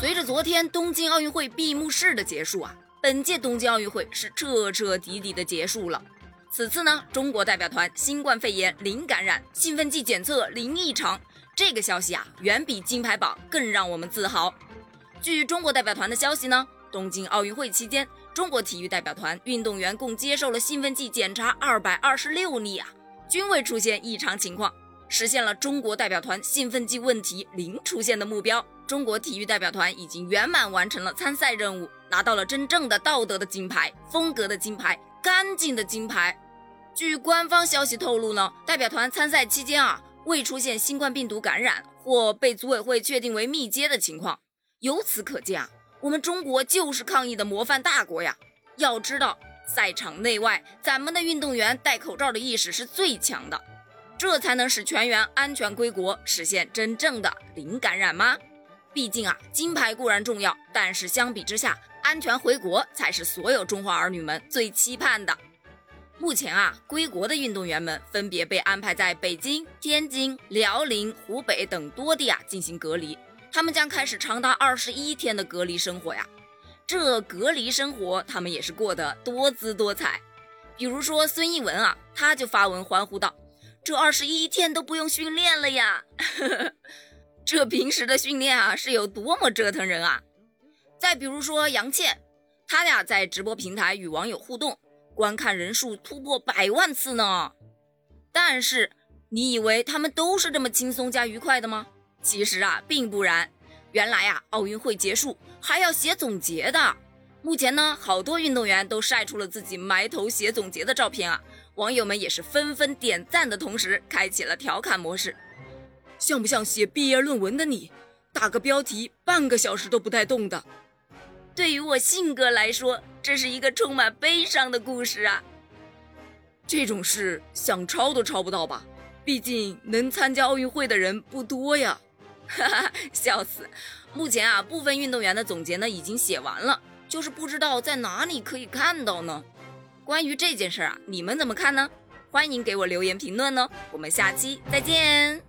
随着昨天东京奥运会闭幕式的结束啊，本届东京奥运会是彻彻底底的结束了。此次呢，中国代表团新冠肺炎零感染，兴奋剂检测零异常，这个消息啊，远比金牌榜更让我们自豪。据中国代表团的消息呢，东京奥运会期间，中国体育代表团运动员共接受了兴奋剂检查二百二十六例啊，均未出现异常情况，实现了中国代表团兴奋剂问题零出现的目标。中国体育代表团已经圆满完成了参赛任务，拿到了真正的道德的金牌、风格的金牌、干净的金牌。据官方消息透露呢，代表团参赛期间啊，未出现新冠病毒感染或被组委会确定为密接的情况。由此可见啊，我们中国就是抗疫的模范大国呀。要知道，赛场内外，咱们的运动员戴口罩的意识是最强的，这才能使全员安全归国，实现真正的零感染吗？毕竟啊，金牌固然重要，但是相比之下，安全回国才是所有中华儿女们最期盼的。目前啊，归国的运动员们分别被安排在北京、天津、辽宁、湖北等多地啊进行隔离，他们将开始长达二十一天的隔离生活呀。这隔离生活，他们也是过得多姿多彩。比如说孙艺文啊，他就发文欢呼道：“这二十一天都不用训练了呀！” 这平时的训练啊，是有多么折腾人啊！再比如说杨倩，她俩在直播平台与网友互动，观看人数突破百万次呢。但是，你以为他们都是这么轻松加愉快的吗？其实啊，并不然。原来啊，奥运会结束还要写总结的。目前呢，好多运动员都晒出了自己埋头写总结的照片啊，网友们也是纷纷点赞的同时，开启了调侃模式。像不像写毕业论文的你，打个标题半个小时都不带动的？对于我性格来说，这是一个充满悲伤的故事啊。这种事想抄都抄不到吧？毕竟能参加奥运会的人不多呀。哈哈，笑死！目前啊，部分运动员的总结呢已经写完了，就是不知道在哪里可以看到呢。关于这件事啊，你们怎么看呢？欢迎给我留言评论哦。我们下期再见。